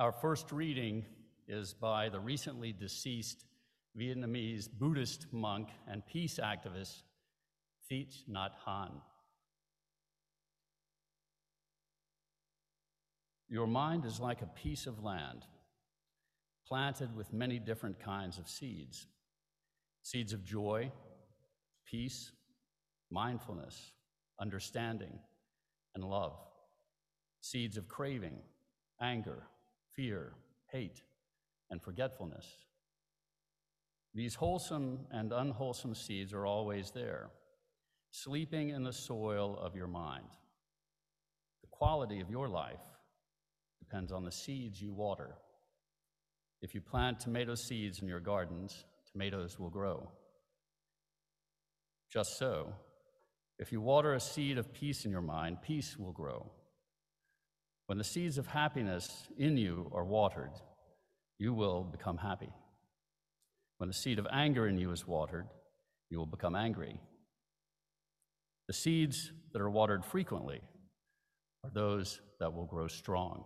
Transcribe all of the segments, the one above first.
Our first reading is by the recently deceased Vietnamese Buddhist monk and peace activist Thich Nhat Hanh. Your mind is like a piece of land planted with many different kinds of seeds seeds of joy, peace, mindfulness, understanding, and love, seeds of craving, anger, fear, hate, and forgetfulness. These wholesome and unwholesome seeds are always there, sleeping in the soil of your mind. The quality of your life depends on the seeds you water. If you plant tomato seeds in your gardens, tomatoes will grow. Just so, if you water a seed of peace in your mind, peace will grow. When the seeds of happiness in you are watered, you will become happy. When the seed of anger in you is watered, you will become angry. The seeds that are watered frequently are those that will grow strong.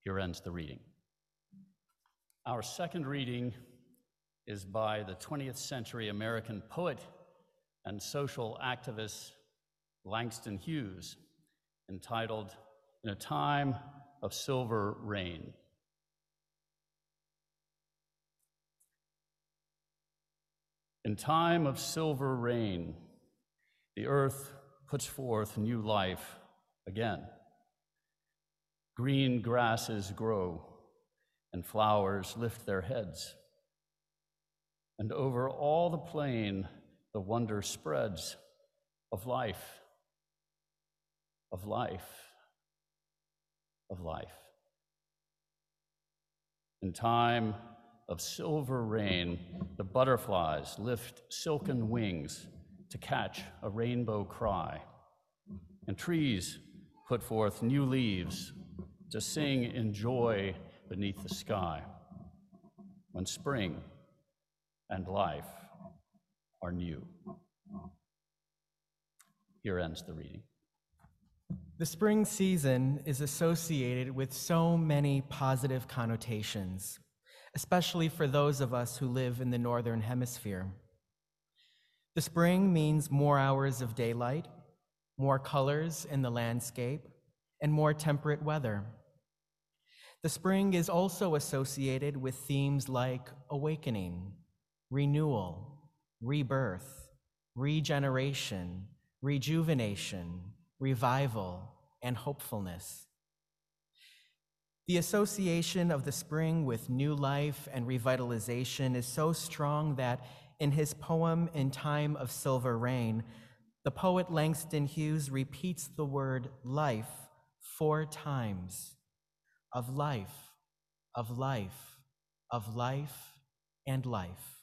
Here ends the reading. Our second reading is by the 20th century American poet and social activist Langston Hughes, entitled In a Time of Silver Rain. In time of silver rain, the earth puts forth new life again. Green grasses grow and flowers lift their heads. And over all the plain, the wonder spreads of life, of life, of life. In time of silver rain, the butterflies lift silken wings to catch a rainbow cry, and trees put forth new leaves to sing in joy beneath the sky when spring and life are new. Here ends the reading. The spring season is associated with so many positive connotations, especially for those of us who live in the Northern Hemisphere. The spring means more hours of daylight, more colors in the landscape, and more temperate weather. The spring is also associated with themes like awakening, renewal, rebirth, regeneration, rejuvenation, revival, and hopefulness. The association of the spring with new life and revitalization is so strong that in his poem In Time of Silver Rain, the poet Langston Hughes repeats the word life four times of life, of life, of life, and life.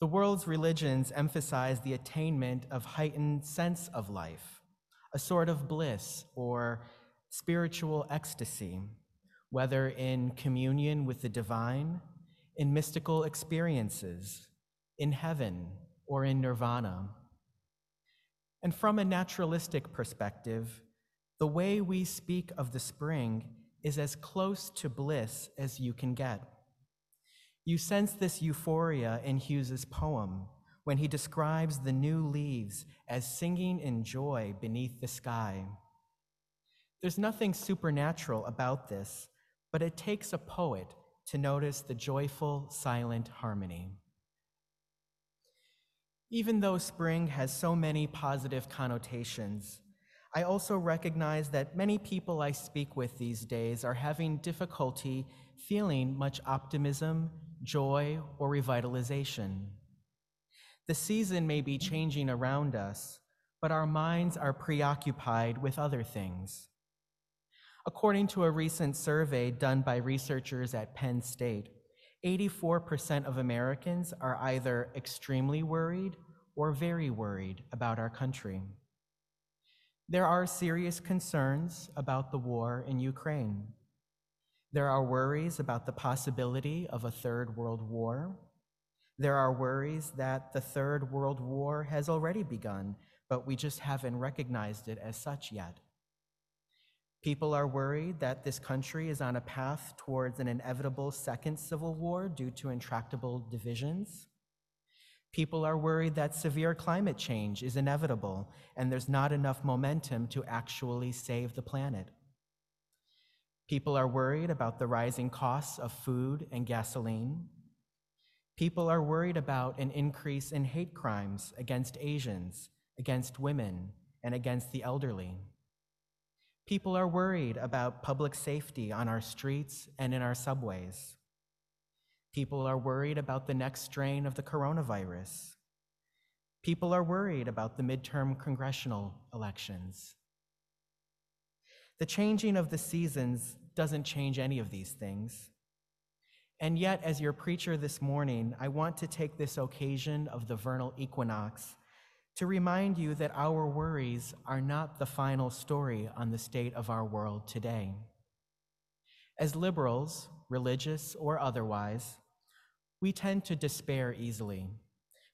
The world's religions emphasize the attainment of heightened sense of life, a sort of bliss or spiritual ecstasy, whether in communion with the divine, in mystical experiences, in heaven, or in nirvana. And from a naturalistic perspective, the way we speak of the spring is as close to bliss as you can get. You sense this euphoria in Hughes's poem when he describes the new leaves as singing in joy beneath the sky. There's nothing supernatural about this, but it takes a poet to notice the joyful, silent harmony. Even though spring has so many positive connotations, I also recognize that many people I speak with these days are having difficulty feeling much optimism, joy, or revitalization. The season may be changing around us, but our minds are preoccupied with other things. According to a recent survey done by researchers at Penn State, 84% of Americans are either extremely worried or very worried about our country. There are serious concerns about the war in Ukraine. There are worries about the possibility of a third world war. There are worries that the third world war has already begun, but we just haven't recognized it as such yet. People are worried that this country is on a path towards an inevitable second civil war due to intractable divisions. People are worried that severe climate change is inevitable and there's not enough momentum to actually save the planet. People are worried about the rising costs of food and gasoline. People are worried about an increase in hate crimes against Asians, against women, and against the elderly. People are worried about public safety on our streets and in our subways. People are worried about the next strain of the coronavirus. People are worried about the midterm congressional elections. The changing of the seasons doesn't change any of these things. And yet, as your preacher this morning, I want to take this occasion of the vernal equinox to remind you that our worries are not the final story on the state of our world today. As liberals, religious or otherwise, we tend to despair easily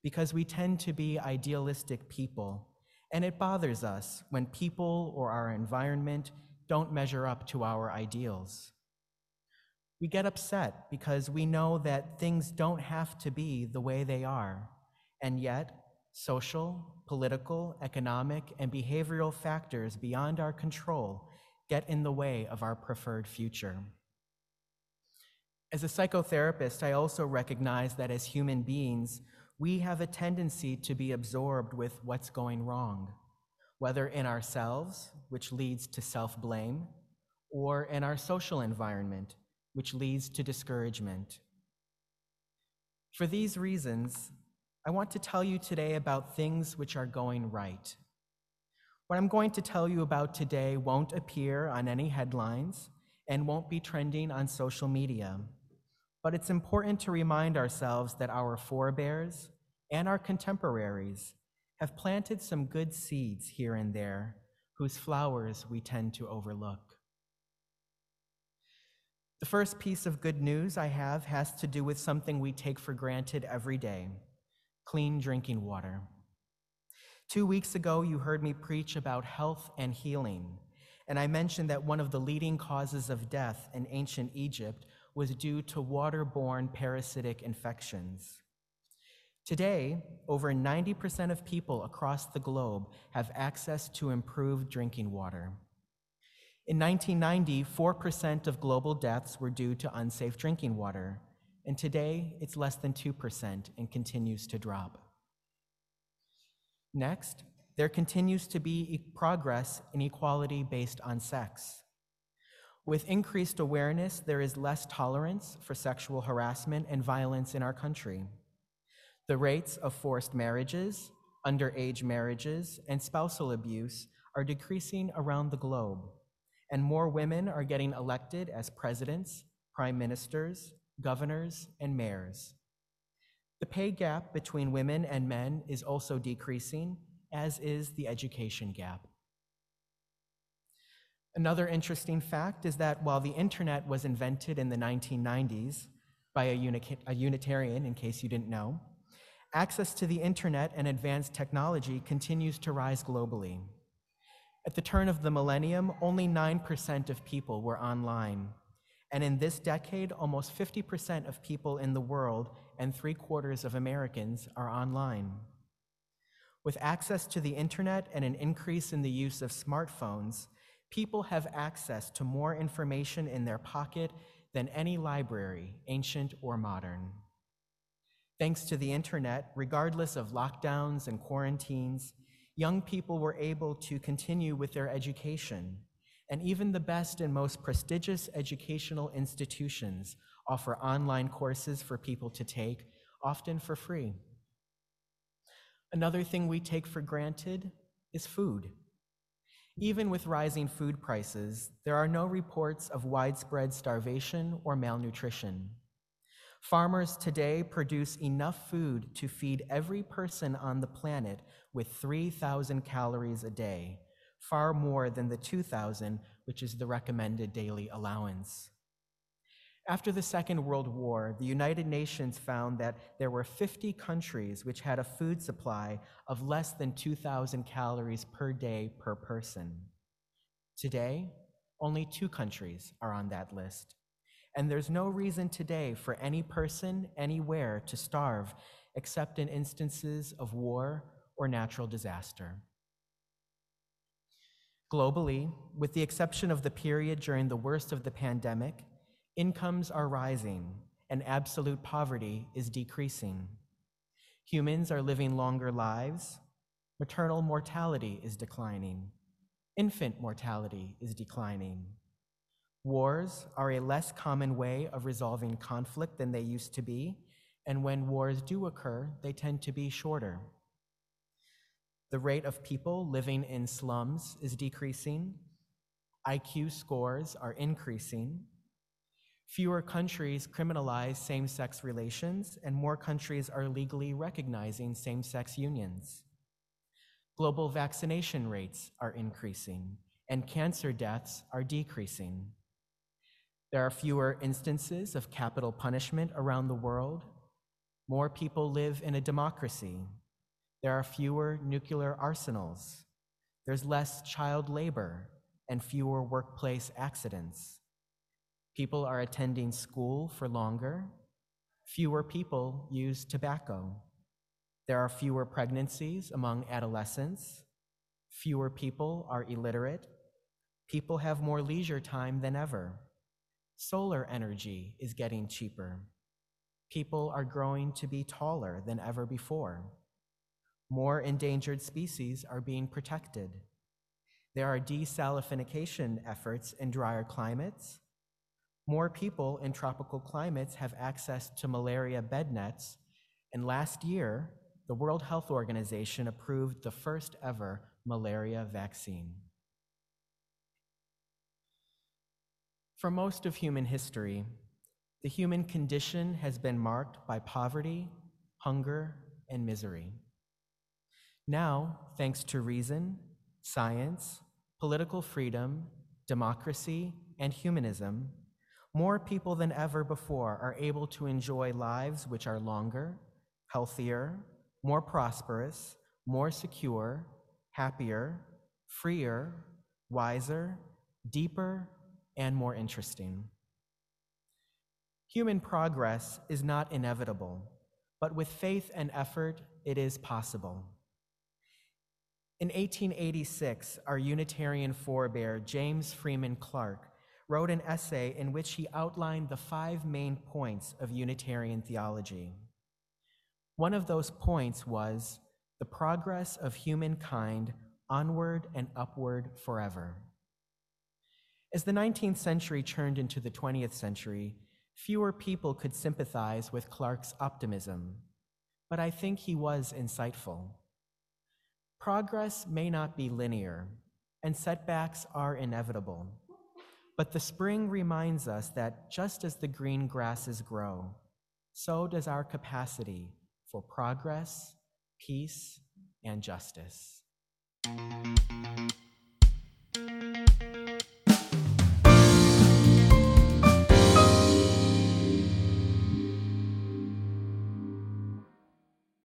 because we tend to be idealistic people, and it bothers us when people or our environment don't measure up to our ideals. We get upset because we know that things don't have to be the way they are, and yet, social, political, economic, and behavioral factors beyond our control get in the way of our preferred future. As a psychotherapist, I also recognize that as human beings, we have a tendency to be absorbed with what's going wrong, whether in ourselves, which leads to self blame, or in our social environment, which leads to discouragement. For these reasons, I want to tell you today about things which are going right. What I'm going to tell you about today won't appear on any headlines and won't be trending on social media. But it's important to remind ourselves that our forebears and our contemporaries have planted some good seeds here and there whose flowers we tend to overlook. The first piece of good news I have has to do with something we take for granted every day clean drinking water. Two weeks ago, you heard me preach about health and healing, and I mentioned that one of the leading causes of death in ancient Egypt was due to waterborne parasitic infections. Today, over 90% of people across the globe have access to improved drinking water. In 1990, 4% of global deaths were due to unsafe drinking water, and today it's less than 2% and continues to drop. Next, there continues to be progress in equality based on sex. With increased awareness, there is less tolerance for sexual harassment and violence in our country. The rates of forced marriages, underage marriages, and spousal abuse are decreasing around the globe, and more women are getting elected as presidents, prime ministers, governors, and mayors. The pay gap between women and men is also decreasing, as is the education gap. Another interesting fact is that while the internet was invented in the 1990s by a, uni- a, Unitarian, in case you didn't know, access to the internet and advanced technology continues to rise globally. At the turn of the millennium, only 9% of people were online. And in this decade, almost 50% of people in the world and three quarters of Americans are online. With access to the internet and an increase in the use of smartphones, people have access to more information in their pocket than any library, ancient or modern. Thanks to the internet, regardless of lockdowns and quarantines, young people were able to continue with their education and even the best and most prestigious educational institutions offer online courses for people to take, often for free. Another thing we take for granted is food. Even with rising food prices, there are no reports of widespread starvation or malnutrition. Farmers today produce enough food to feed every person on the planet with 3,000 calories a day, far more than the 2,000, which is the recommended daily allowance. After the Second World War, the United Nations found that there were 50 countries which had a food supply of less than 2,000 calories per day per person. Today, Only two countries are on that list. And there's no reason today for any person, anywhere, to starve except in instances of war or natural disaster. Globally, with the exception of the period during the worst of the pandemic, incomes are rising and absolute poverty is decreasing. Humans are living longer lives, maternal mortality is declining, infant mortality is declining. Wars are a less common way of resolving conflict than they used to be, and when wars do occur, they tend to be shorter. The rate of people living in slums is decreasing. IQ scores are increasing. Fewer countries criminalize same sex relations, and more countries are legally recognizing same sex unions. Global vaccination rates are increasing, and cancer deaths are decreasing. There are fewer instances of capital punishment around the world. More people live in a democracy. There are fewer nuclear arsenals. There's less child labor and fewer workplace accidents. People are attending school for longer. Fewer people use tobacco. There are fewer pregnancies among adolescents. Fewer people are illiterate. People have more leisure time than ever. Solar energy is getting cheaper. People are growing to be taller than ever before. More endangered species are being protected. There are desalinification efforts in drier climates. More people in tropical climates have access to malaria bed nets. And last year, the World Health Organization approved the first ever malaria vaccine. For most of human history, the human condition has been marked by poverty, hunger, and misery. Now, thanks to reason, science, political freedom, democracy, and humanism, more people than ever before are able to enjoy lives which are longer, healthier, more prosperous, more secure, happier, freer, wiser, deeper, and more interesting. Human progress is not inevitable, but with faith and effort, it is possible. In 1886, our Unitarian forebear, James Freeman Clarke, wrote an essay in which he outlined the five main points of Unitarian theology. One of those points was the progress of humankind onward and upward forever. As the 19th century turned into the 20th century, fewer people could sympathize with Clarke's optimism, but I think he was insightful. Progress may not be linear, and setbacks are inevitable. But the spring reminds us that just as the green grasses grow, so does our capacity for progress, peace, and justice.